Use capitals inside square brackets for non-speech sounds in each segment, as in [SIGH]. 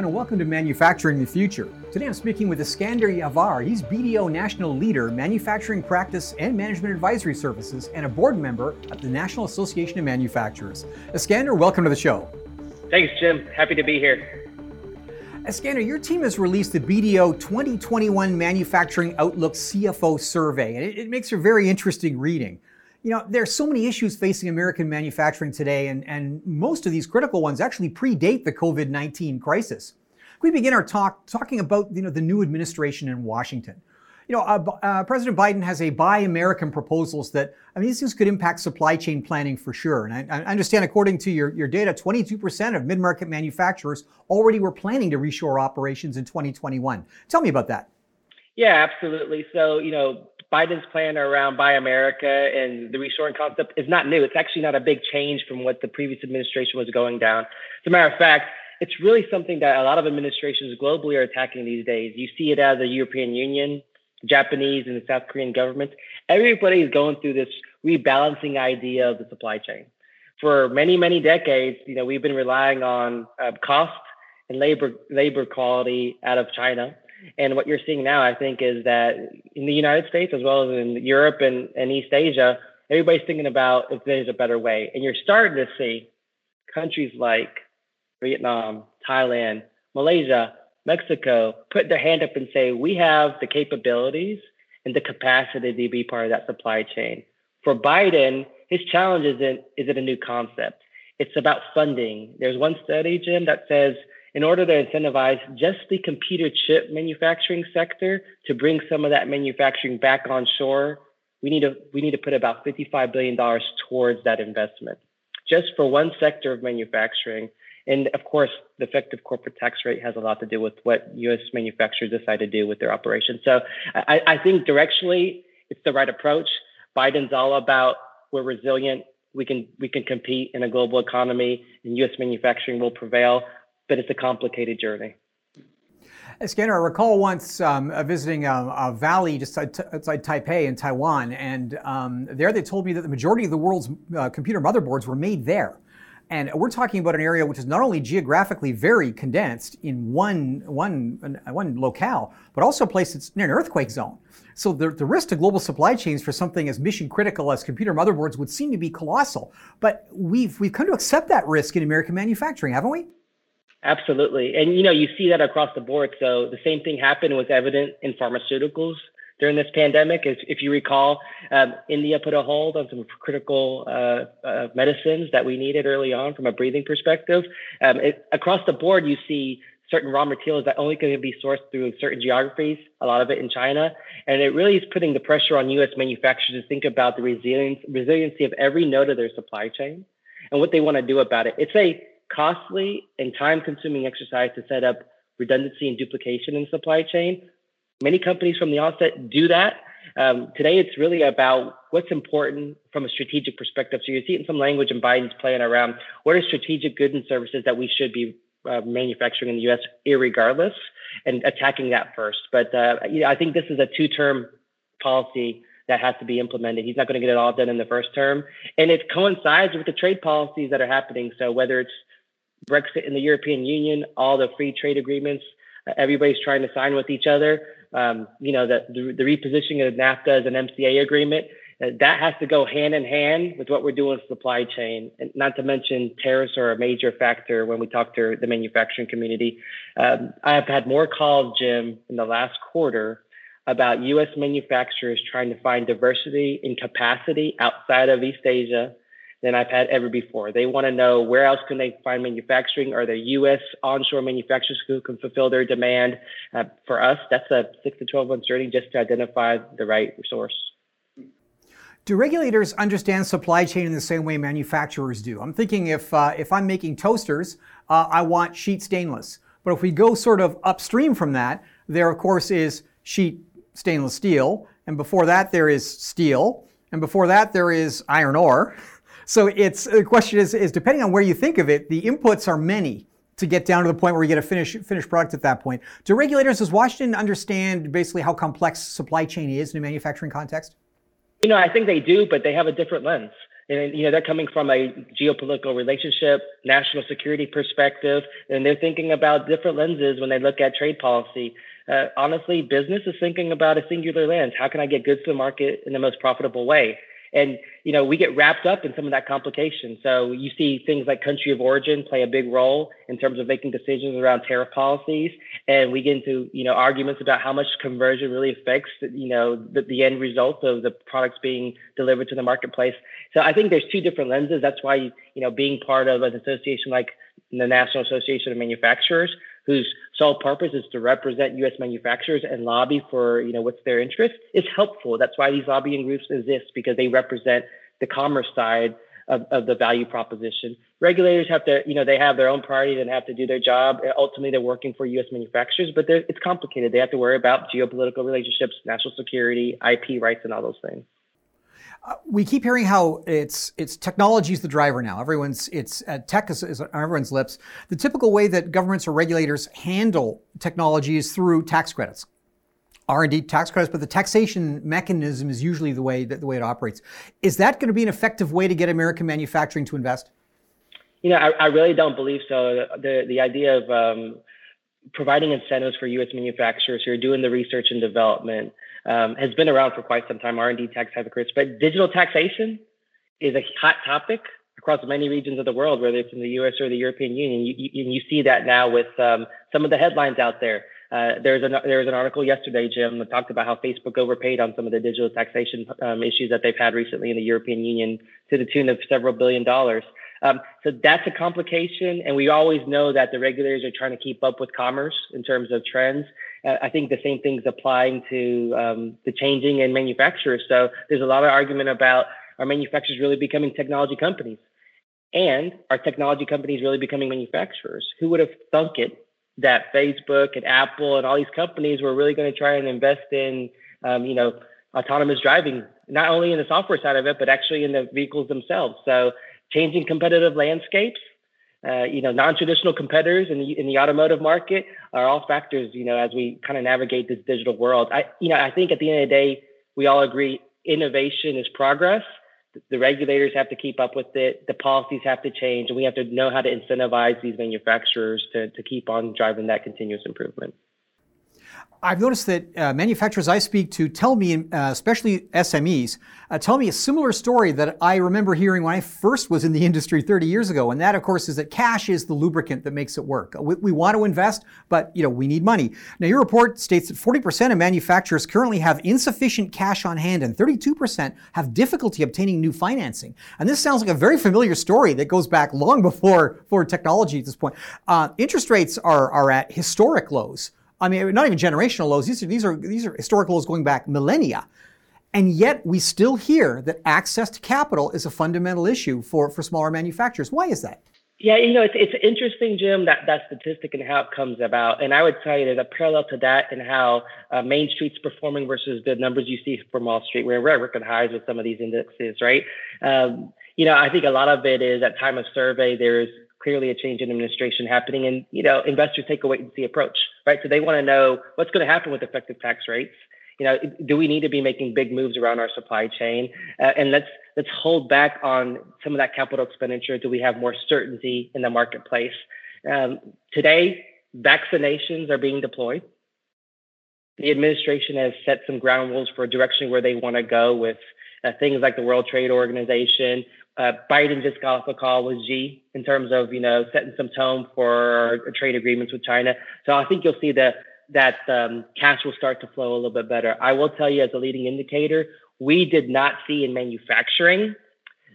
everyone, and welcome to Manufacturing the Future. Today I'm speaking with Eskander Yavar. He's BDO National Leader, Manufacturing Practice and Management Advisory Services, and a board member at the National Association of Manufacturers. Eskander, welcome to the show. Thanks, Jim. Happy to be here. Eskander, your team has released the BDO 2021 Manufacturing Outlook CFO Survey, and it, it makes for very interesting reading. You know, there are so many issues facing American manufacturing today, and, and most of these critical ones actually predate the COVID 19 crisis. We begin our talk talking about you know, the new administration in Washington. You know, uh, uh, President Biden has a Buy American proposals that, I mean, these things could impact supply chain planning for sure. And I, I understand, according to your, your data, 22% of mid market manufacturers already were planning to reshore operations in 2021. Tell me about that. Yeah, absolutely. So, you know, Biden's plan around Buy America and the reshoring concept is not new. It's actually not a big change from what the previous administration was going down. As a matter of fact, it's really something that a lot of administrations globally are attacking these days. You see it as the European Union, Japanese, and the South Korean governments. Everybody is going through this rebalancing idea of the supply chain. For many, many decades, you know, we've been relying on uh, cost and labor labor quality out of China and what you're seeing now, I think, is that in the United States as well as in Europe and, and East Asia, everybody's thinking about if there's a better way. And you're starting to see countries like Vietnam, Thailand, Malaysia, Mexico put their hand up and say, we have the capabilities and the capacity to be part of that supply chain. For Biden, his challenge isn't is it a new concept? It's about funding. There's one study, Jim, that says in order to incentivize just the computer chip manufacturing sector to bring some of that manufacturing back on shore, we need to we need to put about $55 billion towards that investment, just for one sector of manufacturing. And of course, the effective corporate tax rate has a lot to do with what U.S. manufacturers decide to do with their operations. So I, I think directionally, it's the right approach. Biden's all about we're resilient, we can we can compete in a global economy, and U.S. manufacturing will prevail but it's a complicated journey. Eskander, I recall once um, visiting a, a, valley just outside Taipei in Taiwan, and um, there they told me that the majority of the world's uh, computer motherboards were made there. And we're talking about an area which is not only geographically very condensed in one, one, one locale, but also a place that's near an earthquake zone. So the, the risk to global supply chains for something as mission critical as computer motherboards would seem to be colossal. But we've, we've come to accept that risk in American manufacturing, haven't we? Absolutely. And you know, you see that across the board. So the same thing happened was evident in pharmaceuticals during this pandemic. If, if you recall, um, India put a hold on some critical uh, uh, medicines that we needed early on from a breathing perspective. Um, it, across the board, you see certain raw materials that only can be sourced through certain geographies, a lot of it in China. And it really is putting the pressure on US manufacturers to think about the resilience, resiliency of every node of their supply chain and what they want to do about it. It's a costly and time consuming exercise to set up redundancy and duplication in supply chain. Many companies from the onset do that. Um, today, it's really about what's important from a strategic perspective. So you see it in some language in Biden's plan around what are strategic goods and services that we should be uh, manufacturing in the U.S. irregardless, and attacking that first. But uh, you know, I think this is a two-term policy that has to be implemented. He's not going to get it all done in the first term, and it coincides with the trade policies that are happening. So whether it's Brexit in the European Union, all the free trade agreements, uh, everybody's trying to sign with each other. Um, you know, the, the, the, repositioning of NAFTA as an MCA agreement, uh, that has to go hand in hand with what we're doing with supply chain. And not to mention tariffs are a major factor when we talk to the manufacturing community. Um, I have had more calls, Jim, in the last quarter about U.S. manufacturers trying to find diversity in capacity outside of East Asia than I've had ever before. They want to know where else can they find manufacturing? Are there U.S. onshore manufacturers who can fulfill their demand? Uh, for us, that's a six to 12 months journey just to identify the right resource. Do regulators understand supply chain in the same way manufacturers do? I'm thinking if, uh, if I'm making toasters, uh, I want sheet stainless. But if we go sort of upstream from that, there of course is sheet stainless steel, and before that there is steel, and before that there is iron ore. [LAUGHS] So it's the question is, is depending on where you think of it, the inputs are many to get down to the point where you get a finished finished product at that point. Do regulators, does Washington understand basically how complex supply chain is in a manufacturing context? You know, I think they do, but they have a different lens. and you know they're coming from a geopolitical relationship, national security perspective, and they're thinking about different lenses when they look at trade policy. Uh, honestly, business is thinking about a singular lens: how can I get goods to the market in the most profitable way? And you know, we get wrapped up in some of that complication. So you see things like country of origin play a big role in terms of making decisions around tariff policies, and we get into you know arguments about how much conversion really affects you know the, the end result of the products being delivered to the marketplace. So I think there's two different lenses. That's why you know being part of an association like the National Association of Manufacturers whose sole purpose is to represent U.S. manufacturers and lobby for you know what's their interest is helpful. That's why these lobbying groups exist because they represent the commerce side of, of the value proposition. Regulators have to you know they have their own priorities and have to do their job. Ultimately, they're working for U.S. manufacturers, but it's complicated. They have to worry about geopolitical relationships, national security, IP rights, and all those things. Uh, we keep hearing how it's it's technology is the driver now. Everyone's it's uh, tech is, is, on everyone's lips. The typical way that governments or regulators handle technology is through tax credits, R and D tax credits. But the taxation mechanism is usually the way that the way it operates. Is that going to be an effective way to get American manufacturing to invest? You know, I, I really don't believe so. The the idea of um, providing incentives for U.S. manufacturers who are doing the research and development um, has been around for quite some time. R&D tax hypocrites, but digital taxation is a hot topic across many regions of the world, whether it's in the U.S. or the European Union. You, you, you see that now with um, some of the headlines out there. Uh, there's an there's an article yesterday, Jim, that talked about how Facebook overpaid on some of the digital taxation um, issues that they've had recently in the European Union to the tune of several billion dollars. Um, so that's a complication, and we always know that the regulators are trying to keep up with commerce in terms of trends. Uh, I think the same thing's applying to um, the changing in manufacturers. So there's a lot of argument about our manufacturers really becoming technology companies, and our technology companies really becoming manufacturers. Who would have thunk it that Facebook and Apple and all these companies were really going to try and invest in, um, you know, autonomous driving, not only in the software side of it, but actually in the vehicles themselves. So changing competitive landscapes, uh, you know, non-traditional competitors in the in the automotive market are all factors, you know, as we kind of navigate this digital world. I, you know, I think at the end of the day, we all agree innovation is progress. The regulators have to keep up with it. The policies have to change, and we have to know how to incentivize these manufacturers to, to keep on driving that continuous improvement. I've noticed that uh, manufacturers I speak to tell me, uh, especially SMEs, uh, tell me a similar story that I remember hearing when I first was in the [LAUGHS] industry 30 years ago. And that, of course, is that cash is the lubricant that makes it work. We, we want to invest, but you know we need money. Now, your report states that 40% of manufacturers currently have insufficient cash on hand, and 32% have difficulty obtaining new financing. And this sounds like a very familiar story that goes back long before for technology at this point. Uh, interest rates are are at historic lows. I mean, not even generational lows. These are, these are, these are historical lows going back millennia. And yet we still hear that access to capital is a fundamental issue for, for smaller manufacturers. Why is that? Yeah, you know, it's, it's interesting, Jim, that, that statistic and how it comes about. And I would tell you there's a parallel to that and how uh, Main Street's performing versus the numbers you see from Wall Street, where we're at record highs with some of these indexes, right? Um, you know, I think a lot of it is at time of survey, there's clearly a change in administration happening and you know investors take a wait and see approach right? So they want to know what's going to happen with effective tax rates. You know do we need to be making big moves around our supply chain? Uh, and let's let's hold back on some of that capital expenditure. Do we have more certainty in the marketplace? Um, today vaccinations are being deployed. The administration has set some ground rules for direction where they want to go with uh, things like the World Trade Organization, uh, Biden just got off a call with Xi in terms of you know setting some tone for trade agreements with China. So I think you'll see that that um, cash will start to flow a little bit better. I will tell you as a leading indicator, we did not see in manufacturing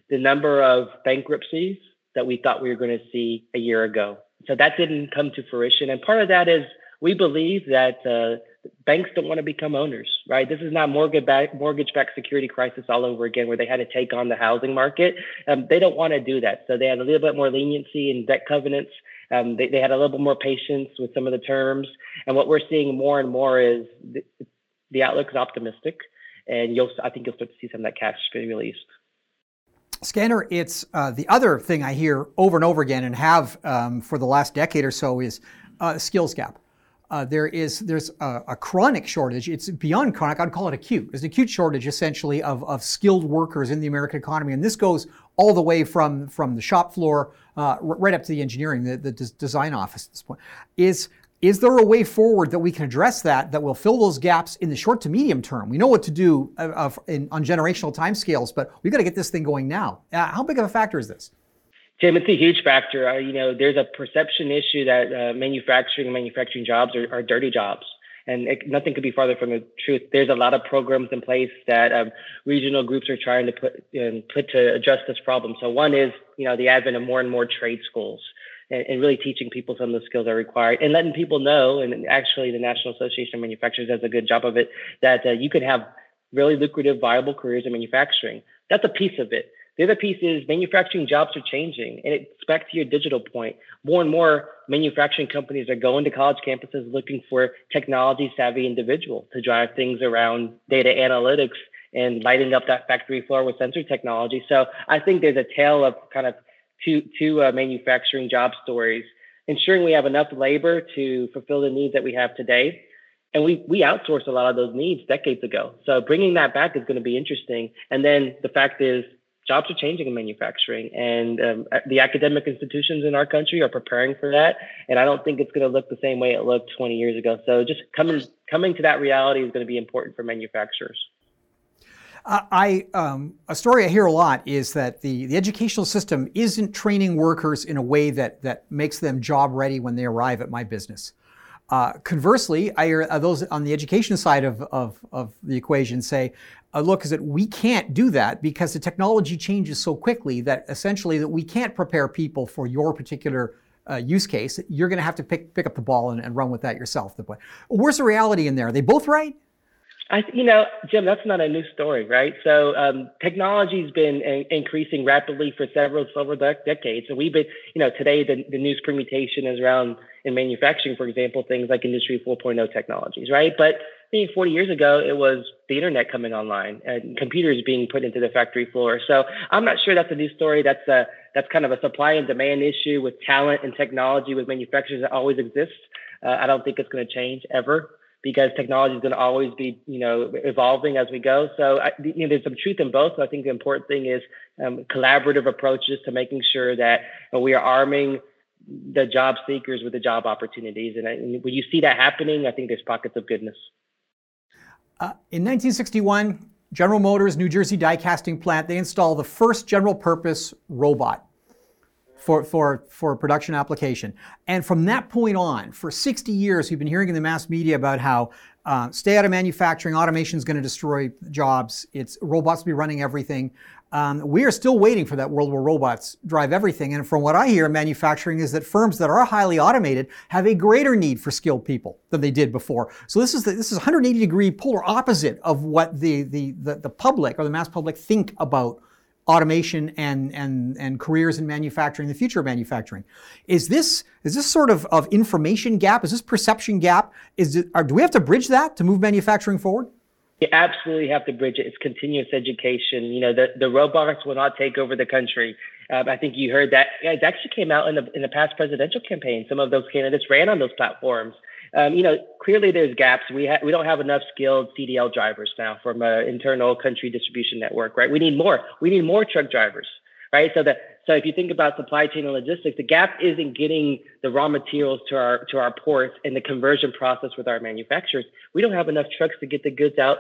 the number of bankruptcies that we thought we were going to see a year ago. So that didn't come to fruition, and part of that is we believe that uh, banks don't want to become owners, right? This is not mortgage back, mortgage-backed security crisis all over again, where they had to take on the housing market. Um, they don't want to do that, so they had a little bit more leniency in debt covenants. Um, they, they had a little bit more patience with some of the terms, and what we're seeing more and more is the, the outlook is optimistic, and you'll I think you'll start to see some of that cash be released. Eskander, it's uh, the other thing I hear over and over again and have um, for the last decade or so is uh, skills gap uh, there is there's a, a, chronic shortage. It's beyond chronic. I'd call it acute. There's an acute shortage essentially of, of skilled workers in the American economy, and this goes all the way from from the shop floor uh, right up to the engineering, the, the design office at this point. Is is there a way forward that we can address that that will fill those gaps in the short to medium term? We know what to do uh, in, on generational timescales, but we've got to get this thing going now. Uh, how big of a factor is this? Jim, it's a huge factor. Uh, you know, there's a perception issue that uh, manufacturing manufacturing jobs are, are dirty jobs. And it, nothing could be farther from the truth. There's a lot of programs in place that um, regional groups are trying to put um, put to address this problem. So one is, you know, the advent of more and more trade schools and, and really teaching people some of the skills that are required and letting people know. And actually, the National Association of Manufacturers does a good job of it that uh, you could have really lucrative, viable careers in manufacturing. That's a piece of it. The other piece is manufacturing jobs are changing. And it's back to your digital point. More and more manufacturing companies are going to college campuses looking for technology savvy individuals to drive things around data analytics and lighting up that factory floor with sensor technology. So I think there's a tale of kind of two, two uh, manufacturing job stories, ensuring we have enough labor to fulfill the needs that we have today. And we, we outsourced a lot of those needs decades ago. So bringing that back is going to be interesting. And then the fact is jobs are changing in manufacturing and um, the academic institutions in our country are preparing for that and i don't think it's going to look the same way it looked 20 years ago so just coming coming to that reality is going to be important for manufacturers I um, a story I hear a lot is that the, the educational system isn't training workers in a way that that makes them job ready when they arrive at my business. Uh, conversely, I hear uh, those on the education side of, of, of the equation say, uh, look, is that we can't do that because the technology changes so quickly that essentially that we can't prepare people for your particular uh, use case. You're going to have to pick, pick up the ball and, and run with that yourself. Where's the reality in there? Are they both right? I, you know, Jim, that's not a new story, right? So um, technology's been in, increasing rapidly for several several decades, and we've been, you know, today the, the news permutation is around in manufacturing, for example, things like Industry 4.0 technologies, right? But I think 40 years ago, it was the internet coming online and computers being put into the factory floor. So I'm not sure that's a new story. That's a that's kind of a supply and demand issue with talent and technology with manufacturers that always exists. Uh, I don't think it's going to change ever because technology is going to always be, you know, evolving as we go. So I, you know, there's some truth in both. So I think the important thing is um, collaborative approaches to making sure that know, we are arming the job seekers with the job opportunities. And, I, and, when you see that happening, I think there's pockets of goodness. Uh, in 1961, General Motors New Jersey die casting plant, they installed the first general purpose robot for, for, for production application. And from that point on, for 60 years, we've been hearing in the mass media about how uh, stay out of manufacturing, automation is going to destroy jobs, it's robots will be running everything. Um, we are still waiting for that world where robots drive everything. And from what I hear in manufacturing is that firms that are highly automated have a greater need for skilled people than they did before. So this is the, this is 180 degree polar opposite of what the, the, the, the public or the mass public think about automation and, and, and careers in manufacturing, the future of manufacturing. Is this, is this sort of, of information gap? Is this perception gap? Is it, or do we have to bridge that to move manufacturing forward? You absolutely have to bridge it. It's continuous education. You know, the, the robotics will not take over the country. Um, I think you heard that. It actually came out in the in the past presidential campaign. Some of those candidates ran on those platforms um, you know, clearly there's gaps. We ha- we don't have enough skilled CDL drivers now from an internal country distribution network, right? We need more. We need more truck drivers, right? So that so if you think about supply chain and logistics, the gap isn't getting the raw materials to our to our ports and the conversion process with our manufacturers. We don't have enough trucks to get the goods out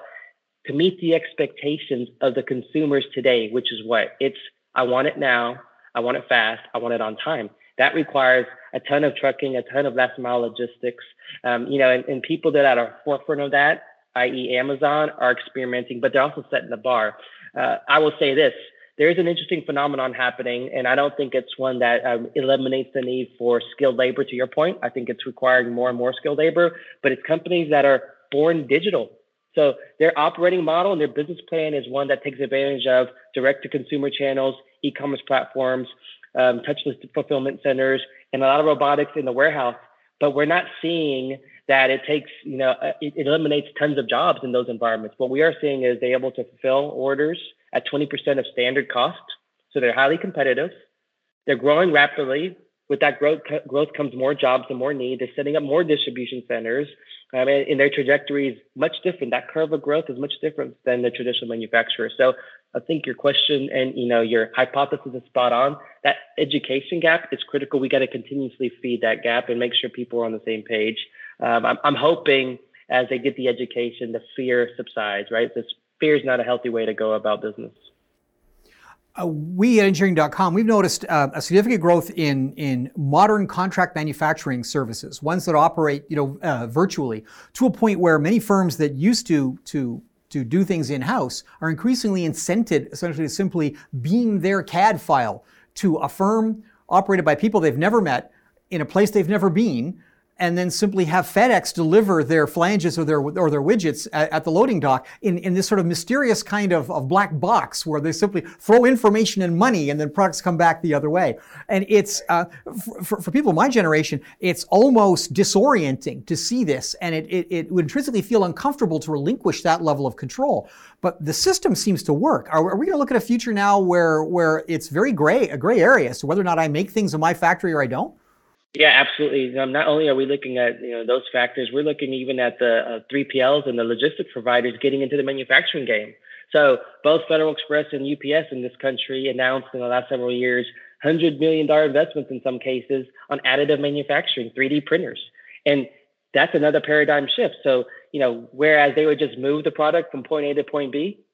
to meet the expectations of the consumers today, which is what it's. I want it now. I want it fast. I want it on time. That requires a ton of trucking, a ton of last mile logistics. Um, you know, and, and people that are at the forefront of that, i.e., Amazon, are experimenting, but they're also setting the bar. Uh, I will say this: there is an interesting phenomenon happening, and I don't think it's one that um, eliminates the need for skilled labor. To your point, I think it's requiring more and more skilled labor, but it's companies that are born digital. So their operating model and their business plan is one that takes advantage of direct to consumer channels, e-commerce platforms, um, touchless fulfillment centers, and a lot of robotics in the warehouse. But we're not seeing that it takes, you know, it, it eliminates tons of jobs in those environments. What we are seeing is they're able to fulfill orders at 20% of standard cost. So they're highly competitive. They're growing rapidly. with that growth, growth comes more jobs and more need. They're setting up more distribution centers. Um, and, and their trajectory is much different. That curve of growth is much different than the traditional manufacturer. So I think your question and you know your hypothesis is spot on. That education gap is critical. We got to continuously feed that gap and make sure people are on the same page. Um, I'm, I'm hoping as they get the education, the fear subsides. Right, this fear is not a healthy way to go about business. Uh, we at engineering.com, we've noticed uh, a significant growth in, in modern contract manufacturing services, ones that operate you know, uh, virtually, to a point where many firms that used to, to, to do things in house are increasingly incented essentially to simply beam their CAD file to a firm operated by people they've never met in a place they've never been and then simply have FedEx deliver their flanges or their or their widgets at, at, the loading dock in, in this sort of mysterious kind of, of black box where they simply throw information and money and then products come back the other way. And it's uh, for, for people of my generation, it's almost disorienting to see this, and it, it, it would intrinsically feel uncomfortable to relinquish that level of control. But the system seems to work. Are, are we going to look at a future now where where it's very gray, a gray area as to whether or not I make things in my factory or I don't? Yeah, absolutely. Not only are we looking at you know those factors, we're looking even at the uh, 3PLs and the logistics providers getting into the manufacturing game. So both Federal Express and UPS in this country announced in the last several years hundred million dollar investments in some cases on additive manufacturing, 3D printers, and that's another paradigm shift. So you know, whereas they would just move the product from point A to point B,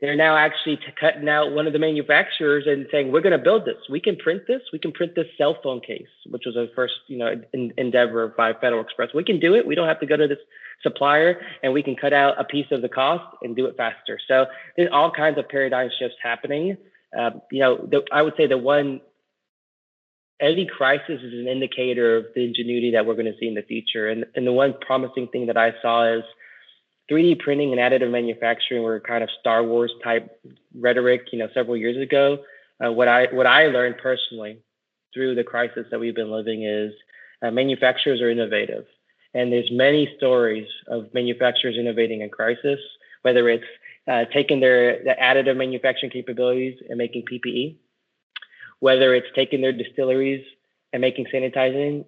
they're now actually cutting out one of the manufacturers and saying we're going to build this. We can print this. We can print this cell phone case which was our first you know in, endeavor by federal express. We can do it. We don't have to go to this supplier and we can cut out a piece of the cost and do it faster. So there's all kinds of paradigm shifts happening. Um, you know the, i would say the one any crisis is an indicator of the ingenuity that we're going to see in the future. And, and the one promising thing that i saw is 3D printing and additive manufacturing were kind of Star Wars type rhetoric, you know, several years ago. Uh, what I what I learned personally through the crisis that we've been living is uh, manufacturers are innovative, and there's many stories of manufacturers innovating in crisis, whether it's uh, taking their the additive manufacturing capabilities and making PPE, whether it's taking their distilleries and making sanitizing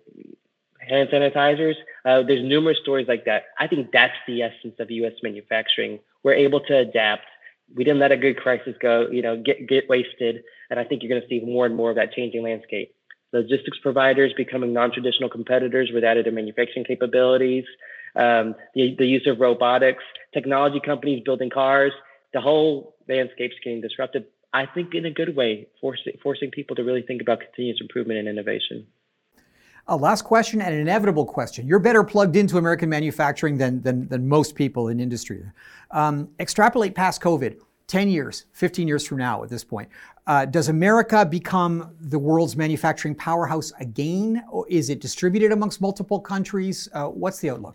hand sanitizers. Uh, there's numerous stories like that. I think that's the essence of U.S. manufacturing. We're able to adapt. We didn't let a good crisis go, you know, get get wasted. And I think you're going to see more and more of that changing landscape. Logistics providers becoming non-traditional competitors with additive manufacturing capabilities. Um, the, the use of robotics, technology companies building cars, the whole landscape's getting disrupted. I think in a good way, forcing forcing people to really think about continuous improvement and innovation. A last question and an inevitable question. You're better plugged into American manufacturing than, than, than most people in industry. Um, extrapolate past COVID, 10 years, 15 years from now at this point. Uh, does America become the world's manufacturing powerhouse again? Or is it distributed amongst multiple countries? Uh, what's the outlook?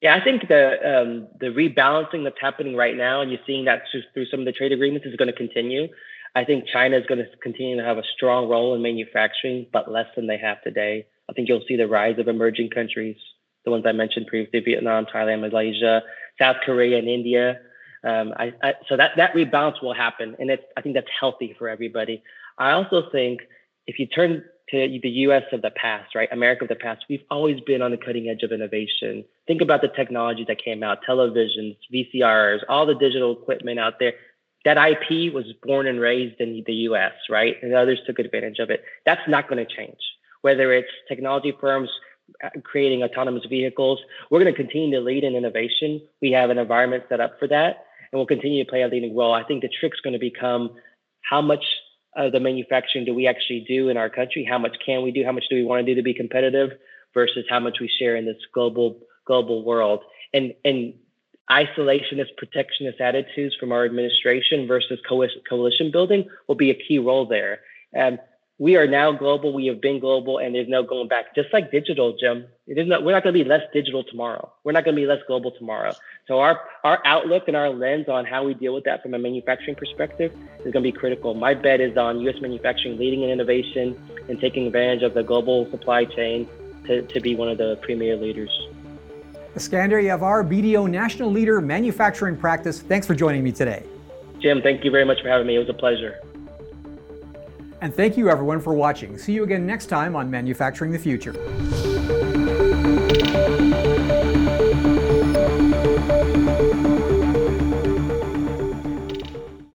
Yeah, I think the um, the rebalancing that's happening right now, and you're seeing that through some of the trade agreements, is going to continue. I think China is going to continue to have a strong role in manufacturing, but less than they have today. I think you'll see the rise of emerging countries, the ones I mentioned previously, Vietnam, Thailand, Malaysia, South Korea, and India. Um, I, I, so that, that rebalance will happen. And it's, I think that's healthy for everybody. I also think if you turn to the US of the past, right, America of the past, we've always been on the cutting edge of innovation. Think about the technology that came out, televisions, VCRs, all the digital equipment out there. That IP was born and raised in the US, right? And others took advantage of it. That's not going to change whether it's technology firms uh, creating autonomous vehicles. We're going to continue to lead in innovation. We have an environment set up for that, and we'll continue to play a leading role. I think the trick's going to become how much of the manufacturing do we actually do in our country? How much can we do? How much do we want to do to be competitive versus how much we share in this global global world? And and isolationist, protectionist attitudes from our administration versus coalition building will be a key role there. And we are now global. We have been global, and there's no going back. Just like digital, Jim. It is not, we're not going to be less digital tomorrow. We're not going to be less global tomorrow. So our our outlook and our lens on how we deal with that from a manufacturing perspective is going to be critical. My bet is on U.S. manufacturing leading in innovation and taking advantage of the global supply chain to, to be one of the premier leaders. Eskander Yavar, BDO National Leader, Manufacturing Practice. Thanks for joining me today. Jim, thank you very much for having me. It was a pleasure. And thank you everyone for watching. See you again next time on Manufacturing the Future.